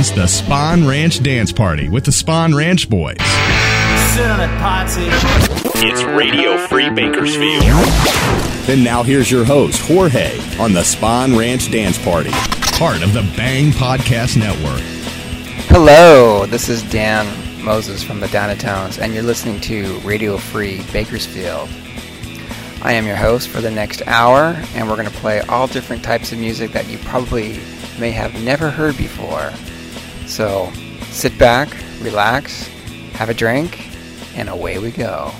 presents the Spawn Ranch Dance Party with the Spawn Ranch Boys. It's Radio Free Bakersfield. Then now here's your host, Jorge, on the Spawn Ranch Dance Party. Part of the Bang Podcast Network. Hello, this is Dan Moses from the Dynatones, and you're listening to Radio Free Bakersfield. I am your host for the next hour, and we're going to play all different types of music that you probably may have never heard before. So sit back, relax, have a drink, and away we go.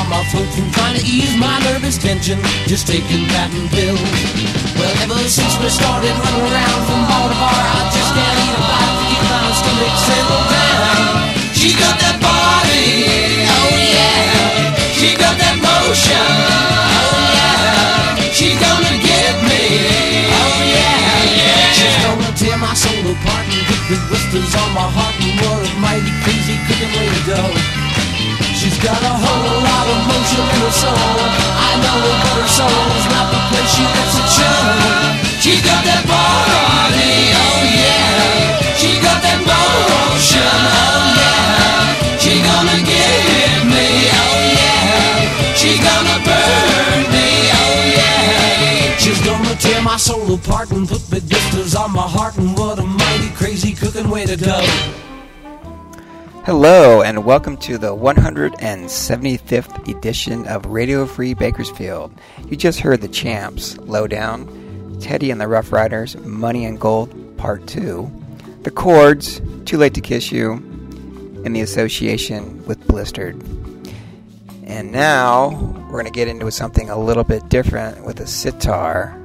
On my foot from trying to ease my nervous tension, just taking patent pills. Well, ever since we started running around from bar to bar, I just can't eat a bite to keep my stomach settled down. She got that body, oh yeah. She got that motion, oh yeah. She's gonna get me, oh yeah. She's gonna tear my soul apart and put big blisters on my heart and what a mighty crazy cooking way to go. Got a whole lot of motion in her soul. I know it, but her soul's not the place she lets it show. She's got that body, oh yeah. She got that motion, oh yeah. She gonna get me, oh yeah. She gonna burn me, oh yeah. She's gonna tear my soul apart and put big blisters on my heart and what a mighty crazy cooking way to go. Hello, and welcome to the 175th edition of Radio Free Bakersfield. You just heard the champs, Lowdown, Teddy and the Rough Riders, Money and Gold, Part 2, The Chords, Too Late to Kiss You, and the association with Blistered. And now we're going to get into something a little bit different with a sitar.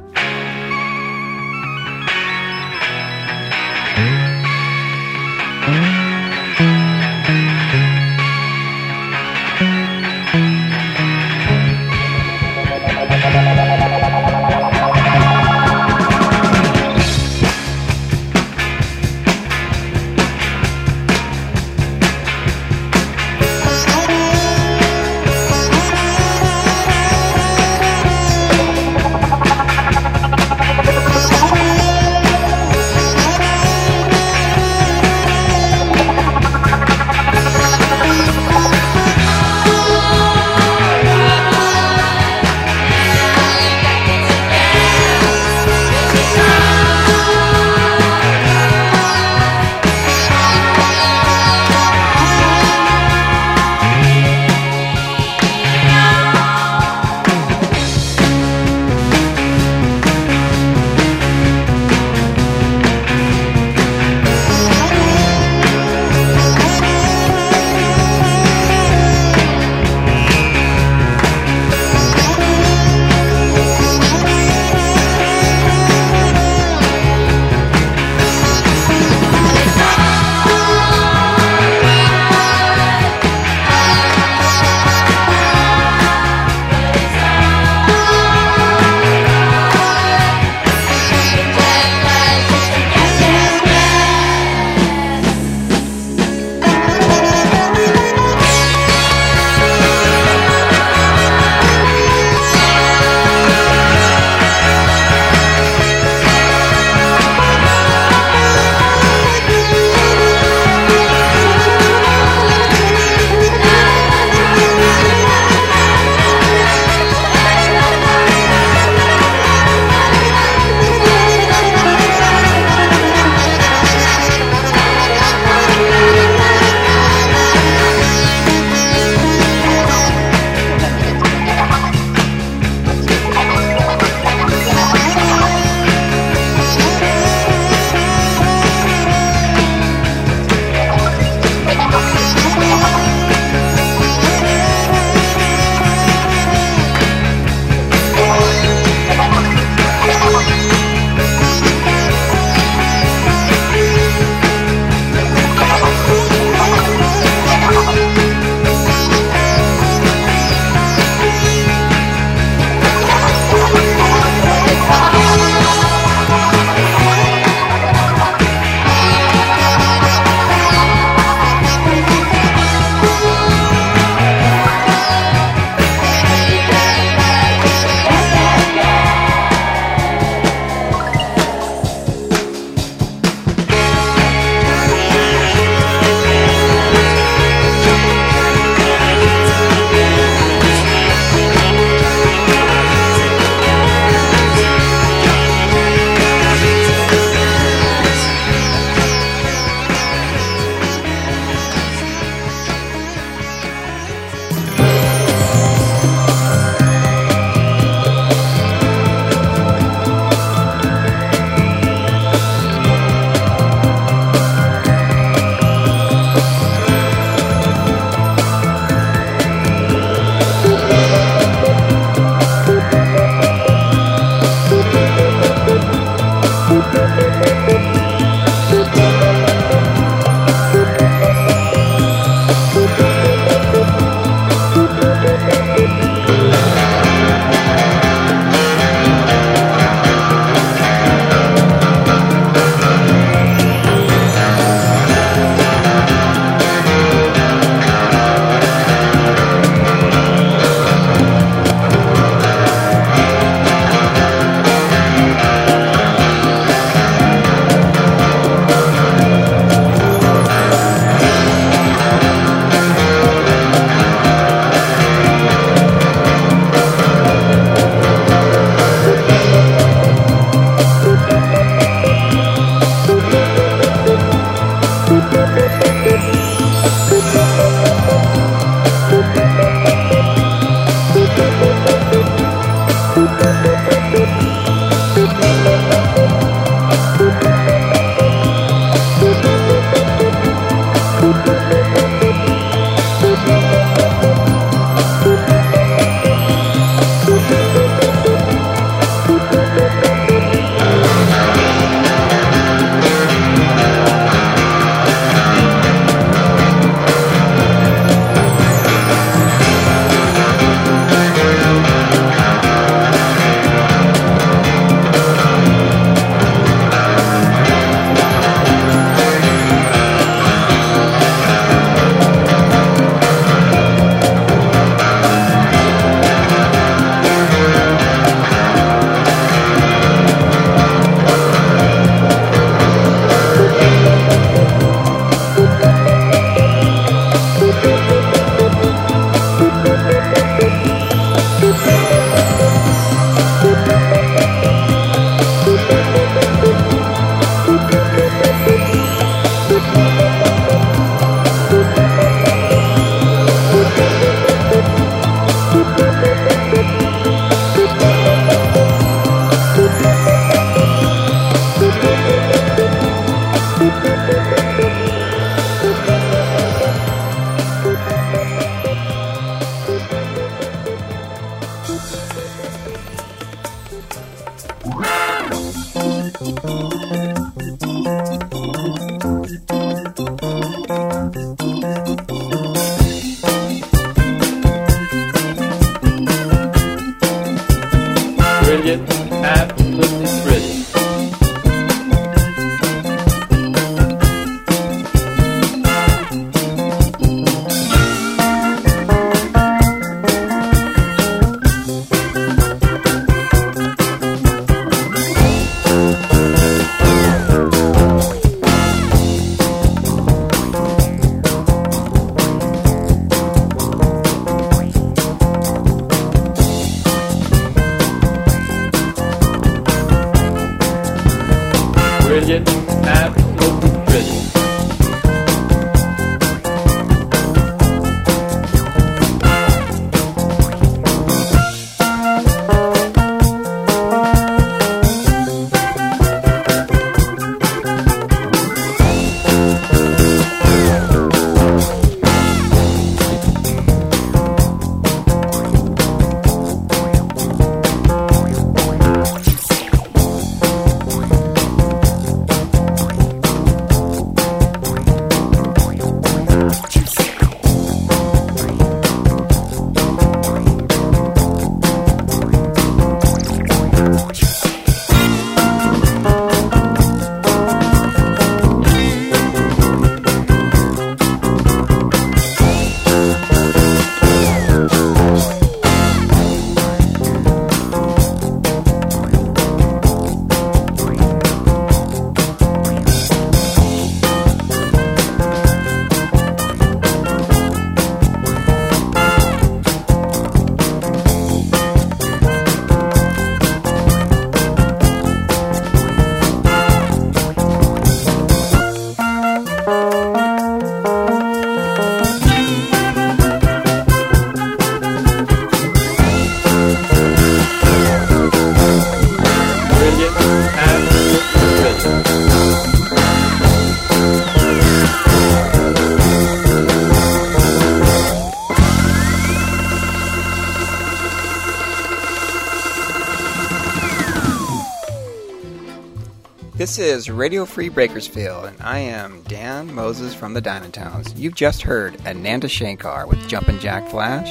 This is Radio Free Bakersfield, and I am Dan Moses from the Dynatones. You've just heard Ananda Shankar with Jumpin' Jack Flash,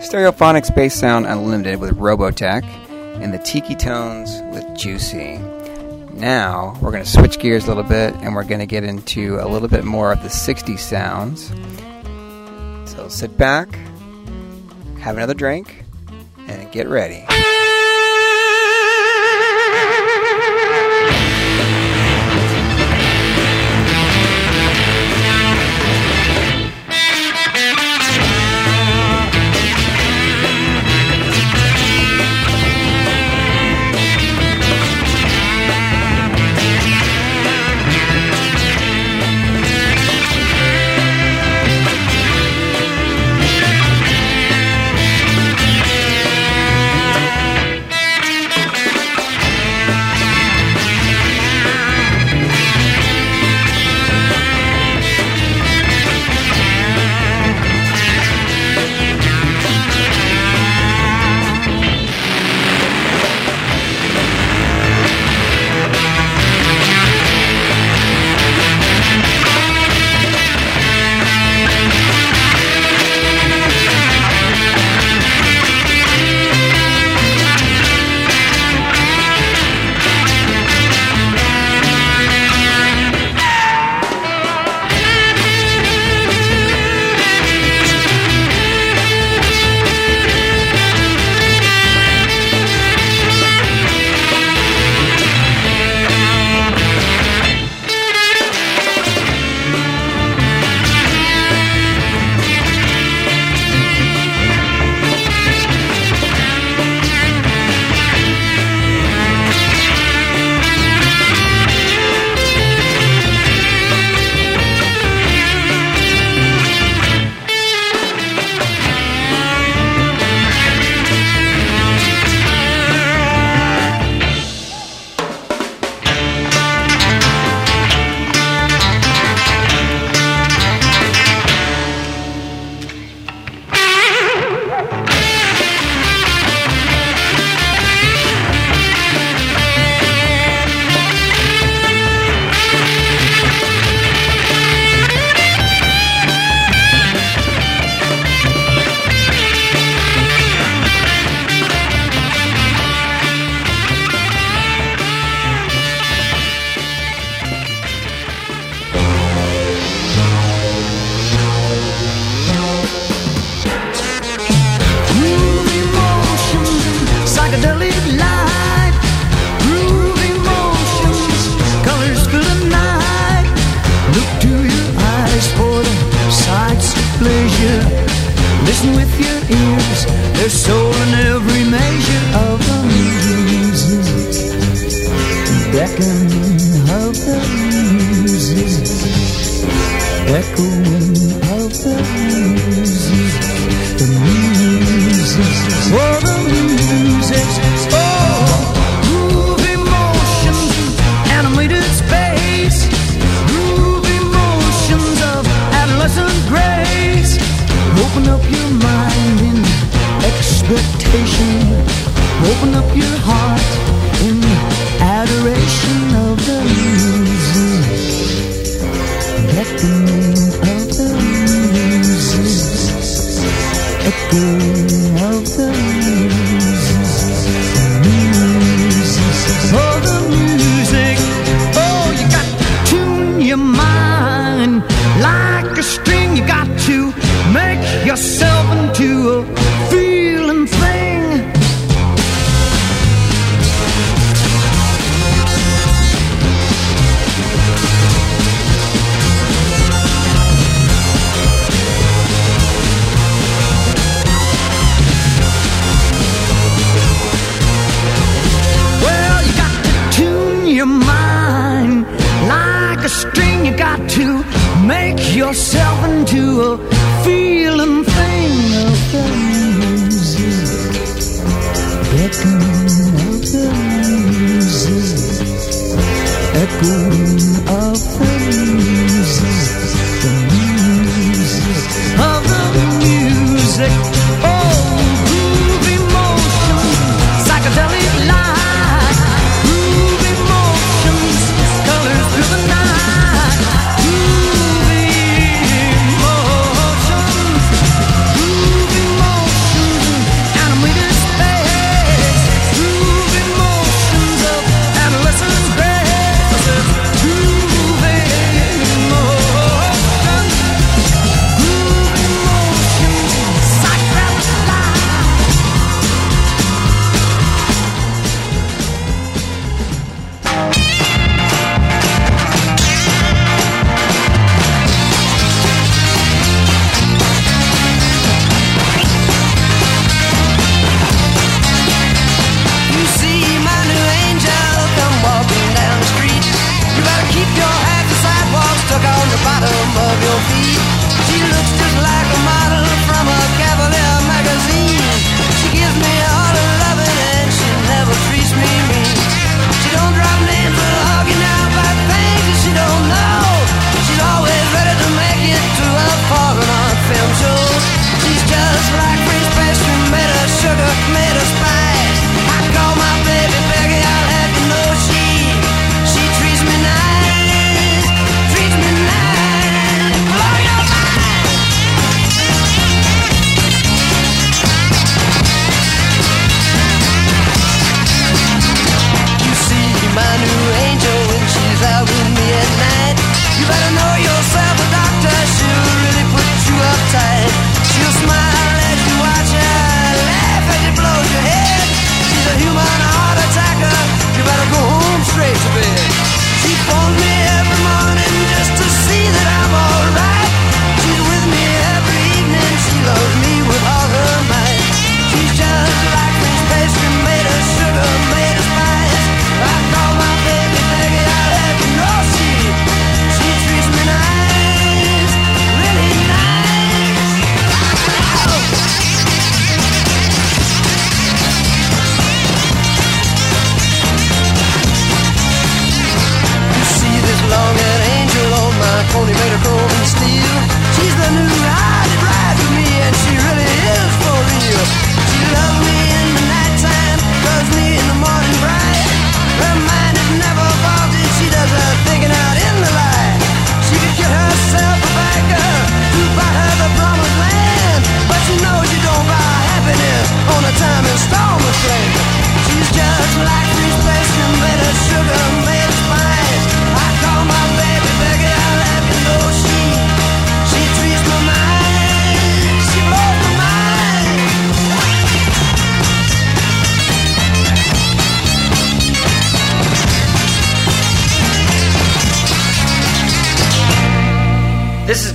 Stereophonic Space Sound Unlimited with Robotech, and the Tiki Tones with Juicy. Now, we're going to switch gears a little bit, and we're going to get into a little bit more of the 60s sounds. So sit back, have another drink, and get ready.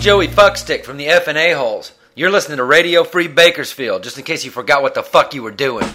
Joey Fuckstick from the F and Holes. You're listening to Radio Free Bakersfield, just in case you forgot what the fuck you were doing.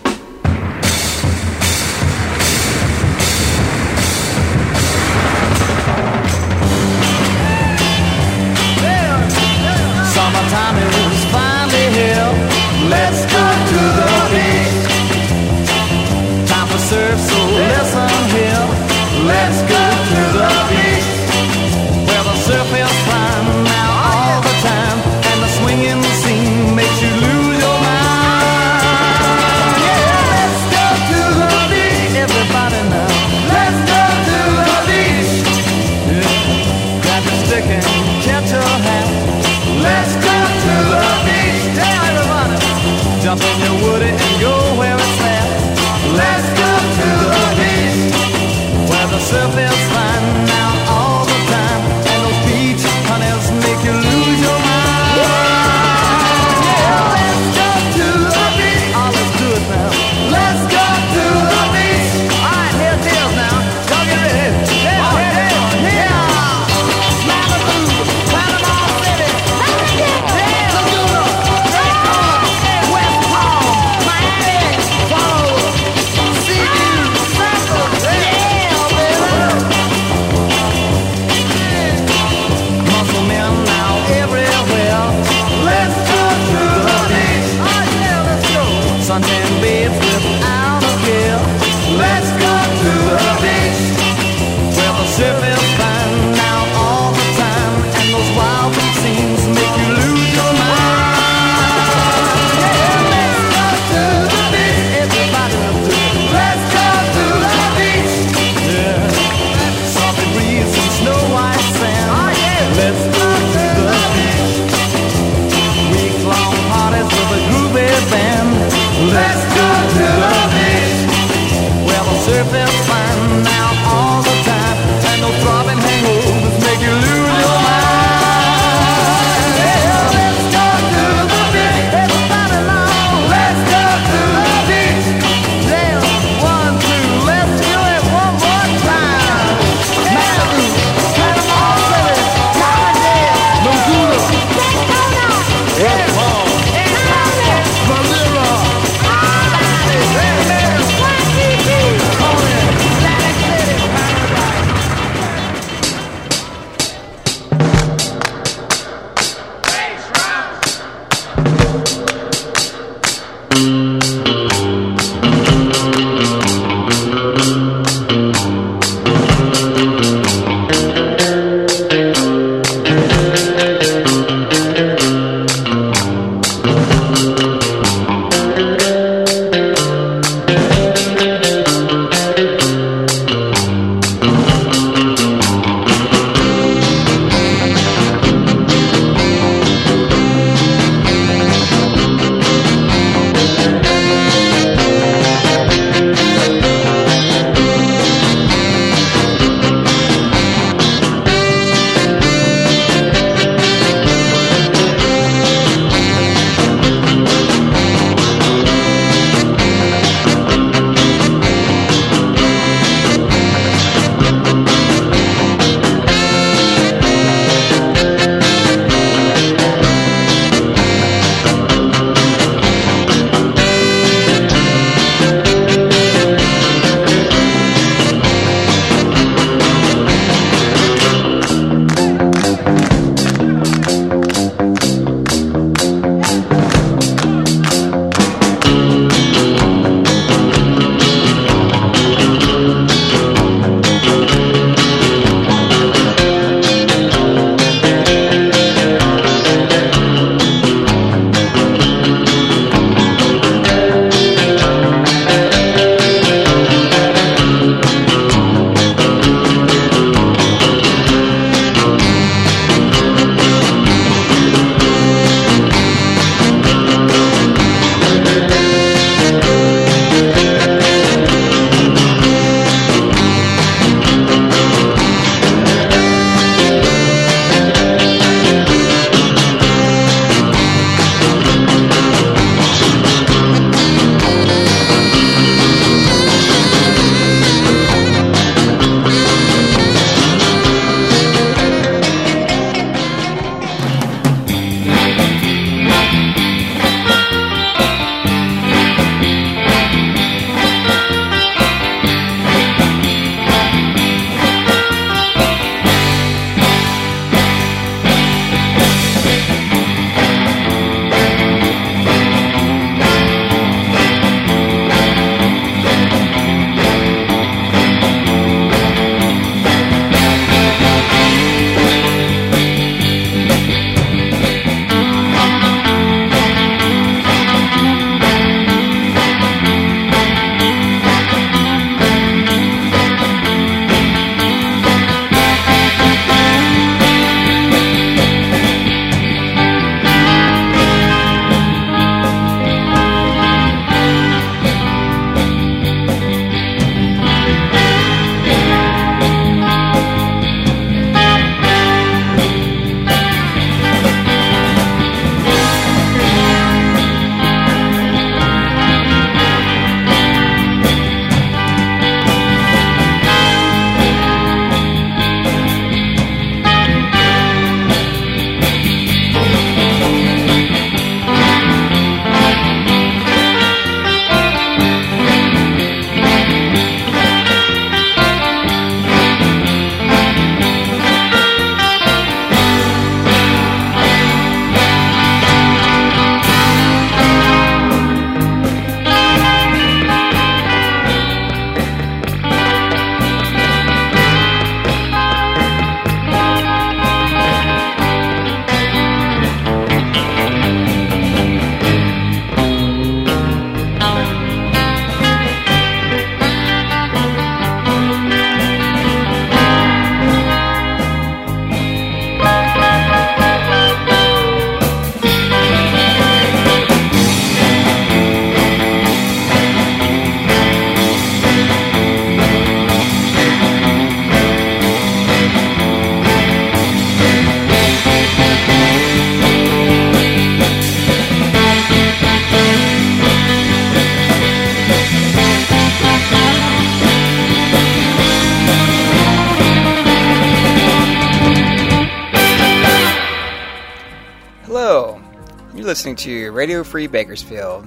Listening to Radio Free Bakersfield.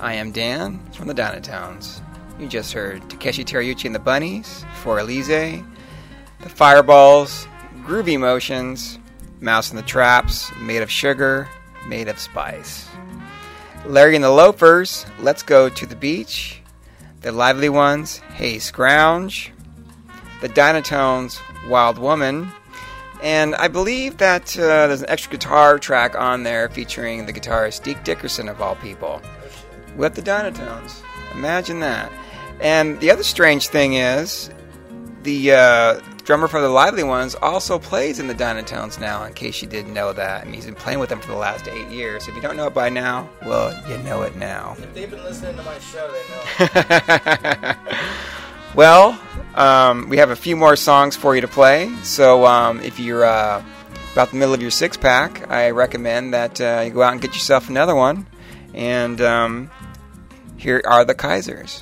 I am Dan from the Dynatones. You just heard Takeshi Terauchi and the Bunnies, For Elise, The Fireballs, Groovy Motions, Mouse and the Traps, Made of Sugar, Made of Spice. Larry and the Loafers, Let's Go to the Beach. The Lively Ones, Hey Scrounge. The Dynatones, Wild Woman. And I believe that uh, there's an extra guitar track on there featuring the guitarist Deke Dickerson, of all people, with the Dynatones. Imagine that. And the other strange thing is, the uh, drummer for the Lively Ones also plays in the Dynatones now, in case you didn't know that. And he's been playing with them for the last eight years. If you don't know it by now, well, you know it now. If they've been listening to my show, they know. Well, um, we have a few more songs for you to play. So um, if you're uh, about the middle of your six pack, I recommend that uh, you go out and get yourself another one. And um, here are the Kaisers.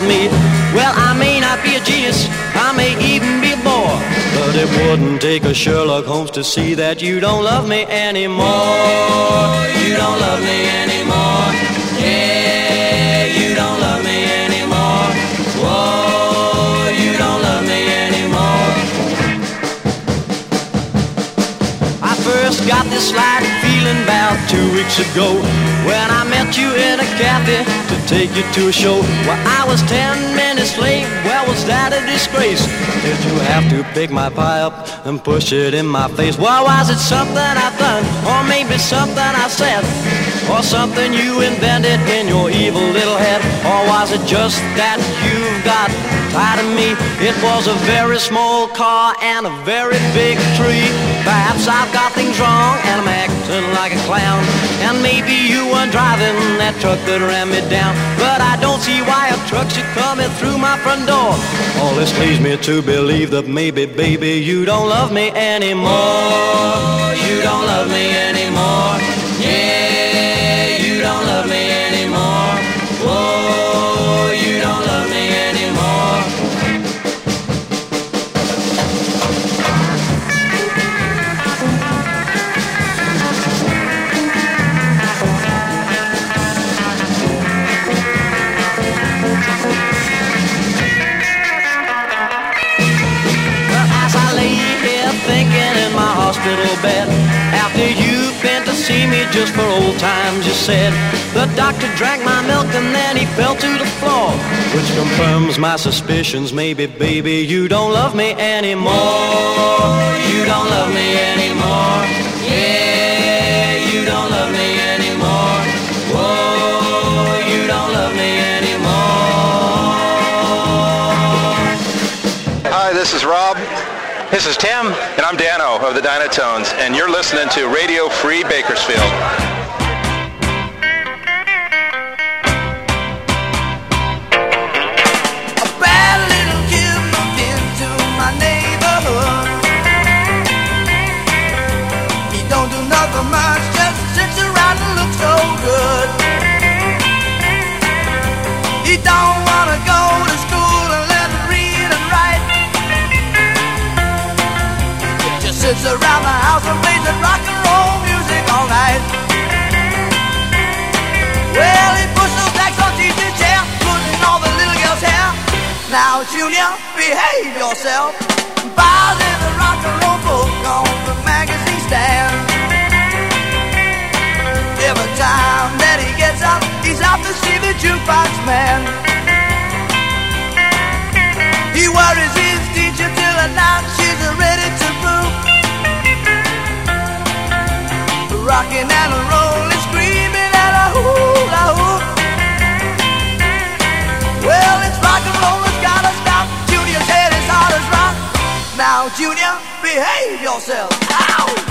Of me. Well, I may not be a genius, I may even be a bore, but it wouldn't take a Sherlock Holmes to see that you don't love me anymore. You don't love me anymore. Yeah, you don't love me anymore. Whoa, you don't love me anymore. I first got this slight feeling about two weeks ago when I met you in a cafe to take you to a show. Well, I was ten minutes late. Well, was that a disgrace? Did you have to pick my pie up and push it in my face? Well, was it something I've done, or maybe something I said, or something you invented in your evil little head? Or was it just that you've got tired of me? It was a very small car and a very big tree. Perhaps I've got things wrong and I'm acting like a clown. And maybe you weren't driving that truck that ran me down. But I don't see why a truck should come in through my front door. All this leads me to believe that maybe, baby, you don't love me anymore. You don't love me anymore. Just for old times, you said the doctor drank my milk and then he fell to the floor, which confirms my suspicions. Maybe, baby, you don't love me anymore. You don't love me anymore. This is Tim. And I'm Dano of the Dynatones, and you're listening to Radio Free Bakersfield. Now, Junior, behave yourself. Buys in a rock and roll book on the magazine stand. Every time that he gets up, he's out to see the jukebox man. He worries his teacher till at night she's ready to prove. Rocking and rolling, screaming at a hula hoop. Well, it's rock and roll, gotta stop. Junior's head is hard as rock. Now, Junior, behave yourself. Ow!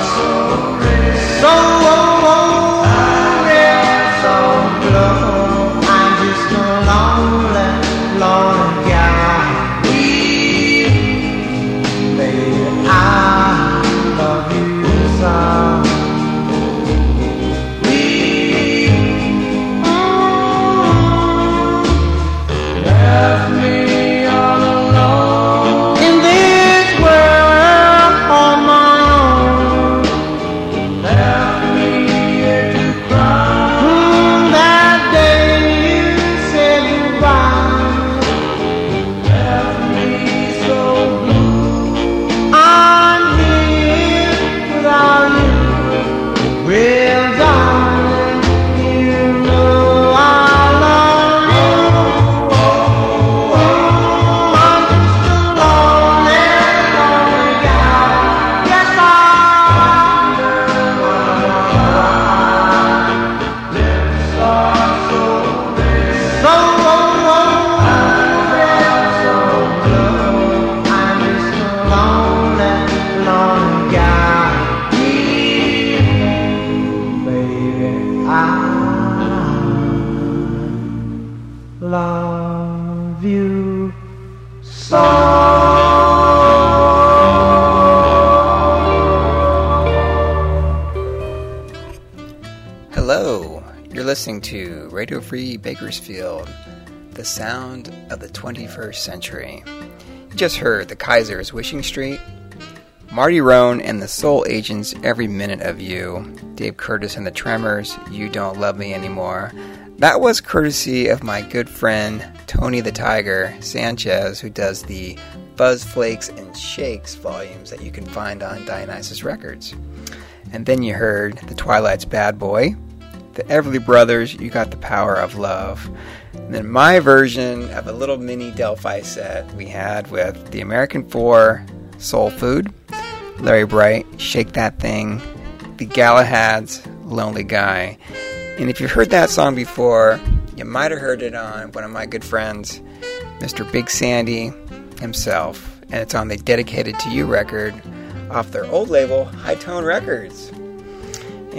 So so Radio Free Bakersfield, the sound of the 21st century. You just heard the Kaiser's Wishing Street, Marty Roan and the Soul Agents, Every Minute of You, Dave Curtis and the Tremors, You Don't Love Me Anymore. That was courtesy of my good friend Tony the Tiger Sanchez, who does the Buzz Flakes and Shakes volumes that you can find on Dionysus Records. And then you heard The Twilight's Bad Boy, The Everly Brothers, You Got the Power of Love. And then my version of a little mini Delphi set we had with The American Four, Soul Food, Larry Bright, Shake That Thing, The Galahads, Lonely Guy. And if you've heard that song before, you might have heard it on one of my good friends, Mr. Big Sandy himself. And it's on the Dedicated to You record off their old label, High Tone Records.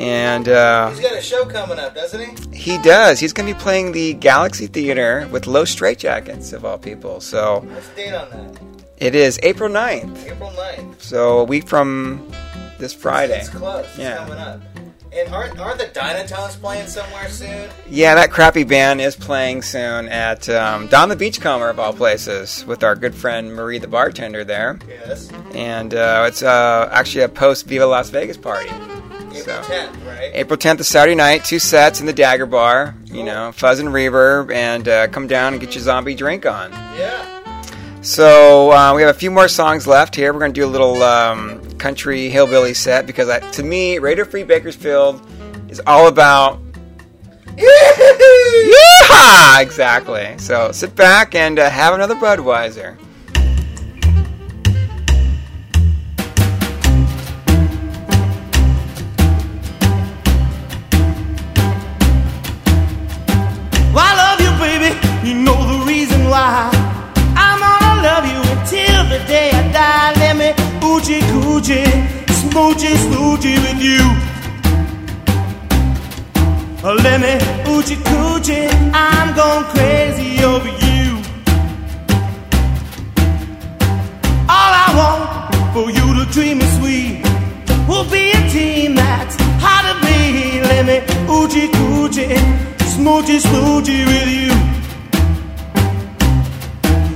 And uh, He's got a show coming up, doesn't he? he does. He's going to be playing the Galaxy Theater with Los Straitjackets, of all people. So What's the date on that? it is April 9th. April 9th. So a week from this Friday. It's close. It's Yeah. coming up. And aren't, aren't the Dynatones playing somewhere soon? Yeah, that crappy band is playing soon at um, Don the Beachcomber of all places with our good friend Marie the bartender there. Yes. And uh, it's uh, actually a post Viva Las Vegas party. April 10th, right? April 10th is Saturday night, two sets in the Dagger Bar. You know, fuzz and reverb, and uh, come down and get your zombie drink on. Yeah. So uh, we have a few more songs left here. We're going to do a little um, country hillbilly set because I, to me, Radio Free Bakersfield is all about. Yeah, exactly. So sit back and uh, have another Budweiser. Me oochie coochie, smoochy smoochy with you. Oh, Let me oochie coochie, I'm going crazy over you. All I want for you to treat me sweet will be a team that's hard to beat. Let me oochie coochie, smoochy smoochy with you.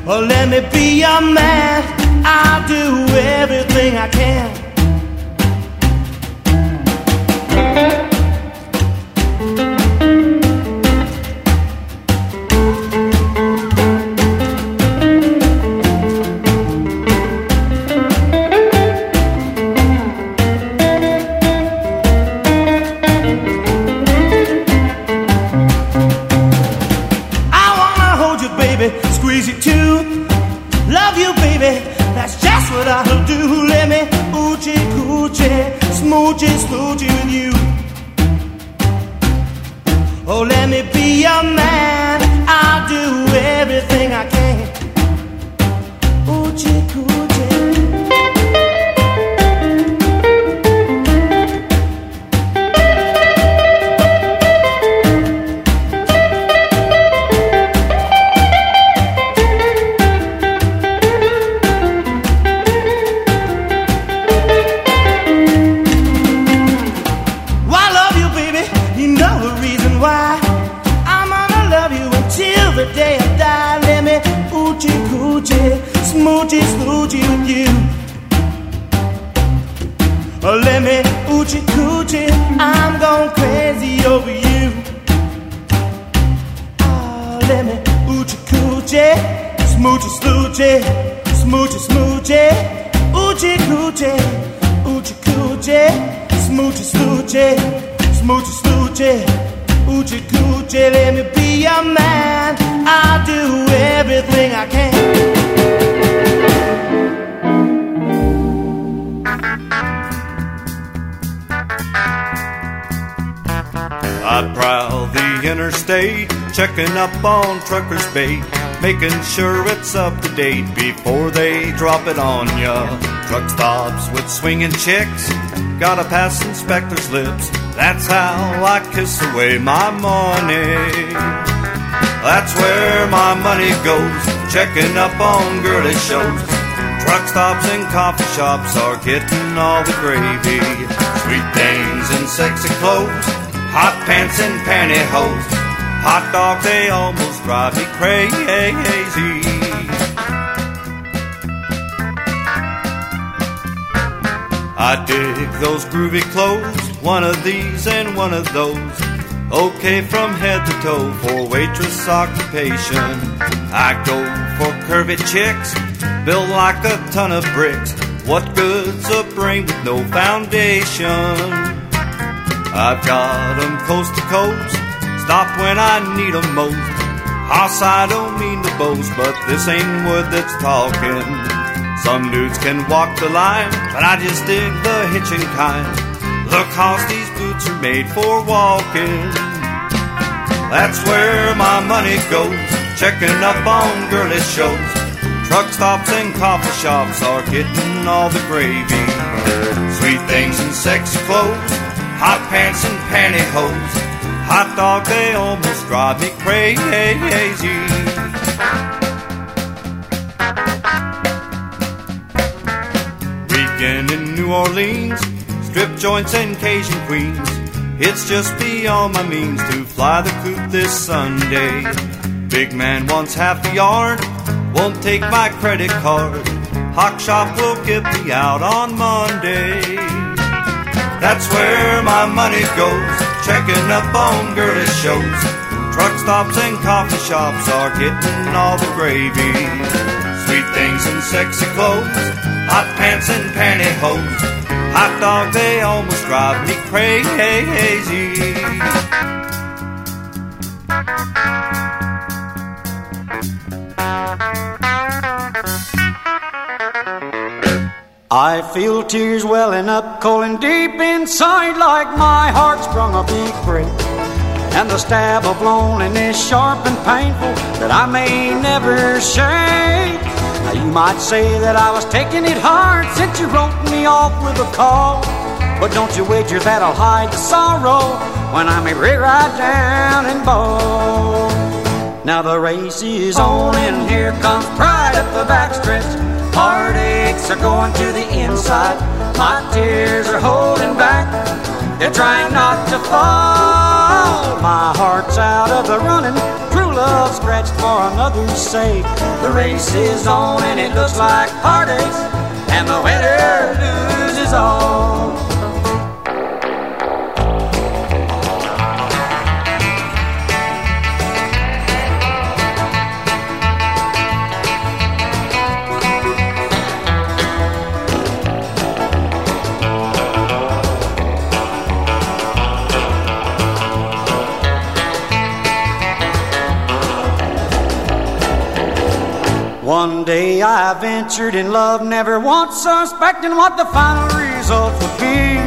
Well, let me be your man. I'll do everything I can. Up on truckers' bait, making sure it's up to date before they drop it on ya. Truck stops with swinging chicks, gotta pass inspector's lips. That's how I kiss away my money. That's where my money goes, checking up on girly shows. Truck stops and coffee shops are getting all the gravy. Sweet things and sexy clothes, hot pants and pantyhose. Hot dog, they almost drive me crazy. I dig those groovy clothes, one of these and one of those. Okay from head to toe for waitress occupation. I go for curvy chicks, built like a ton of bricks. What good's a brain with no foundation? I've got 'em coast to coast, stop when I need 'em most. Hoss, I don't mean to boast, but this ain't wood that's talking. Some dudes can walk the line, but I just dig the hitching kind. Look, Hoss, these boots are made for walking. That's where my money goes, checking up on girly shows. Truck stops and coffee shops are getting all the gravy. Sweet things and sexy clothes, hot pants and pantyhose. Hot dog, they almost drive me crazy. Weekend in New Orleans, strip joints and Cajun queens. It's just beyond my means to fly the coop this Sunday. Big man wants half the yard, won't take my credit card. Hawk Shop will get me out on Monday. That's where my money goes, checking up on girlish shows. Truck stops and coffee shops are getting all the gravy. Sweet things and sexy clothes, hot pants and pantyhose. Hot dog, they almost drive me crazy. I feel tears welling up, calling deep inside like my heart sprung a big. And the stab of loneliness sharp and painful that I may never shake. Now you might say that I was taking it hard since you wrote me off with a call. But don't you wager that I'll hide the sorrow when I'm right down and bow. Now the race is on and here comes pride up the backstretch. Heartaches are going to the inside. My tears are holding back. They're trying not to fall. My heart's out of the running. True love scratched for another's sake. The race is on and it looks like heartaches. And the winner loses all. One day I ventured in love, never once suspecting what the final results would be.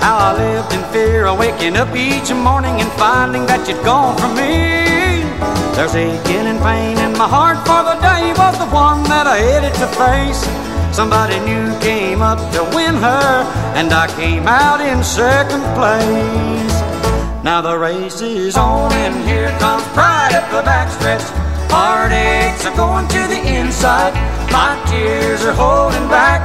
How I lived in fear of waking up each morning and finding that you'd gone from me. There's aching and pain in my heart, for the day was the one that I headed to face. Somebody new came up to win her, and I came out in second place. Now the race is on, and here comes pride at the backstretch. Heartaches are going to the inside. My tears are holding back.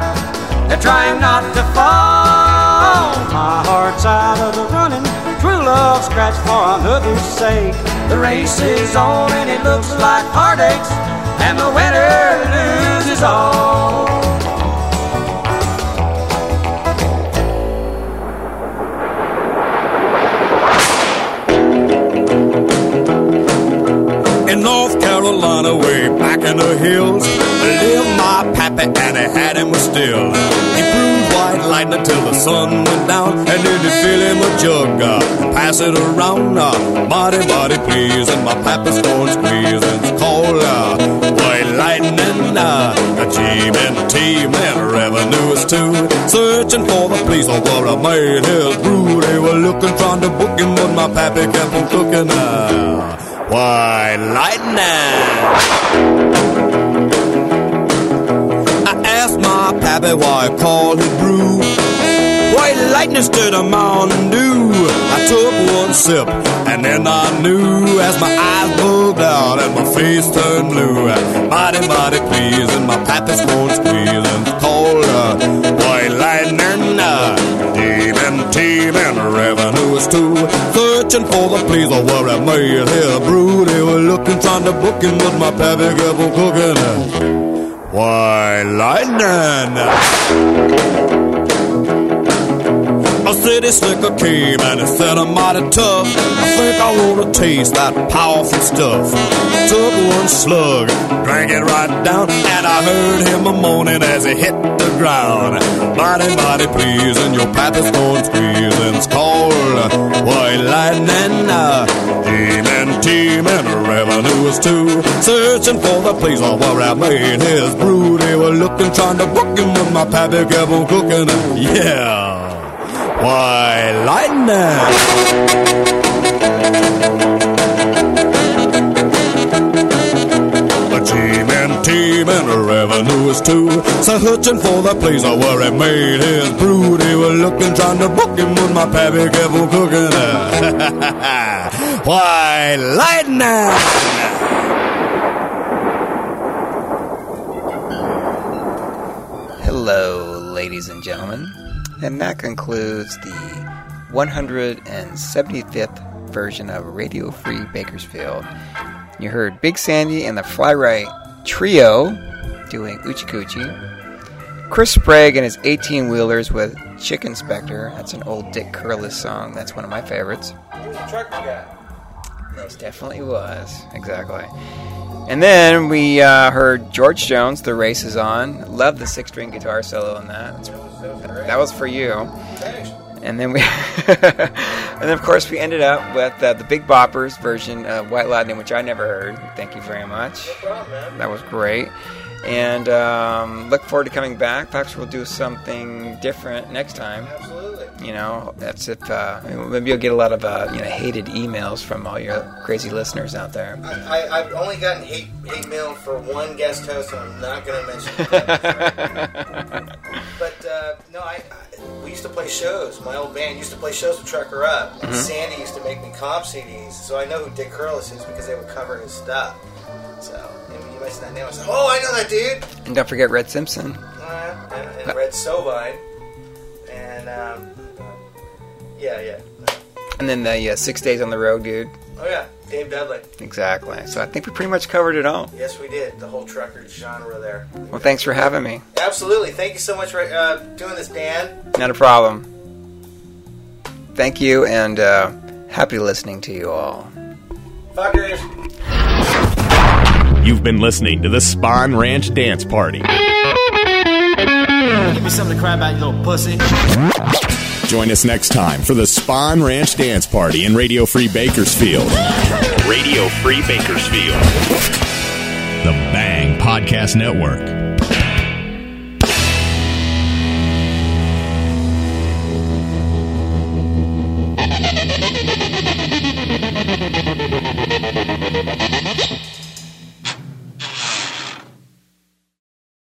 They're trying not to fall. My heart's out of the running. True love scratched for another's sake. The race is on and it looks like heartaches. And the winner loses all. Carolina, way back in the hills, lived my pappy and he had him still. He brewed white lightning till the sun went down, and then he'd fill him a jug, uh, pass it around, uh, body, body, please, and my pappy's going squeeze, and it's called uh, white lightning, uh, a team and a revenue is too. Searching for the police of what I made his brew. They were looking, trying to book him, but my pappy kept on cooking. Uh, White lightning. I asked my pappy why I called his brew. White lightning instead of Mountain Dew. I took one sip and then I knew as my eyes bugged out and my face turned blue. Mighty, mighty please, and my pappy's going squeezing. Called uh, White Lightning. Team and is too. Searching for the please oh, or where I made his brew. They were looking, trying to book him, but my pappy kept on cooking. White Lightning. City slicker came and he said I'm mighty tough. I think I wanna taste that powerful stuff. I took one slug, drank it right down, and I heard him a moaning as he hit the ground. Mighty, mighty please, and your pappy's going squeezing. It's called White Lightning. Demon team and revenue is too. Searching for the place where I made his brew. They were looking, trying to book him, but my pappy kept on cooking. Yeah. Why, lightning! A team and team and a revenue is too. So searching for the place where he made his brew. They were looking, trying to book him, but my pappy kept on cooking. Why, lightning! Hello, ladies and gentlemen. And that concludes the 175th version of Radio Free Bakersfield. You heard Big Sandy and the Fly-Rite Trio doing Oochie Coochie. Chris Sprague and his 18 wheelers with Chick Inspector. That's an old Dick Curless song. That's one of my favorites. Most definitely was. Exactly. And then we uh, heard George Jones, The Race is On. Love the six string guitar solo on that. That's- That was for you. And then we, and then of course we ended up with uh, the Big Boppers version of White Lightning, which I never heard. Thank you very much. That was great. And um, look forward to coming back. Perhaps we'll do something different next time. Absolutely. You know, that's if uh, maybe you'll get a lot of uh, you know hated emails from all your crazy listeners out there. I, I've only gotten hate hate mail for one guest host, and I'm not going to mention. it. but uh, no, I, I we used to play shows. My old band used to play shows with Trucker Up, and Mhm. Sandy used to make me comp CDs, so I know who Dick Curless is because they would cover his stuff. So you mentioned that name, I said, "Oh, I know that dude." And don't forget Red Simpson. Uh, and, and Red Sovine, and um, yeah, yeah. And then the uh, Six Days on the Road, dude. Oh yeah, Dave Dudley. Exactly. So I think we pretty much covered it all. Yes, we did. The whole trucker genre there. Well, thanks for having me. Absolutely. Thank you so much for uh, doing this, Dan. Not a problem. Thank you, and uh, happy listening to you all. Fuckers. You've been listening to the Spawn Ranch Dance Party. Give me something to cry about, you little pussy. Join us next time for the Spawn Ranch Dance Party in Radio Free Bakersfield. Radio Free Bakersfield. The Bang Podcast Network.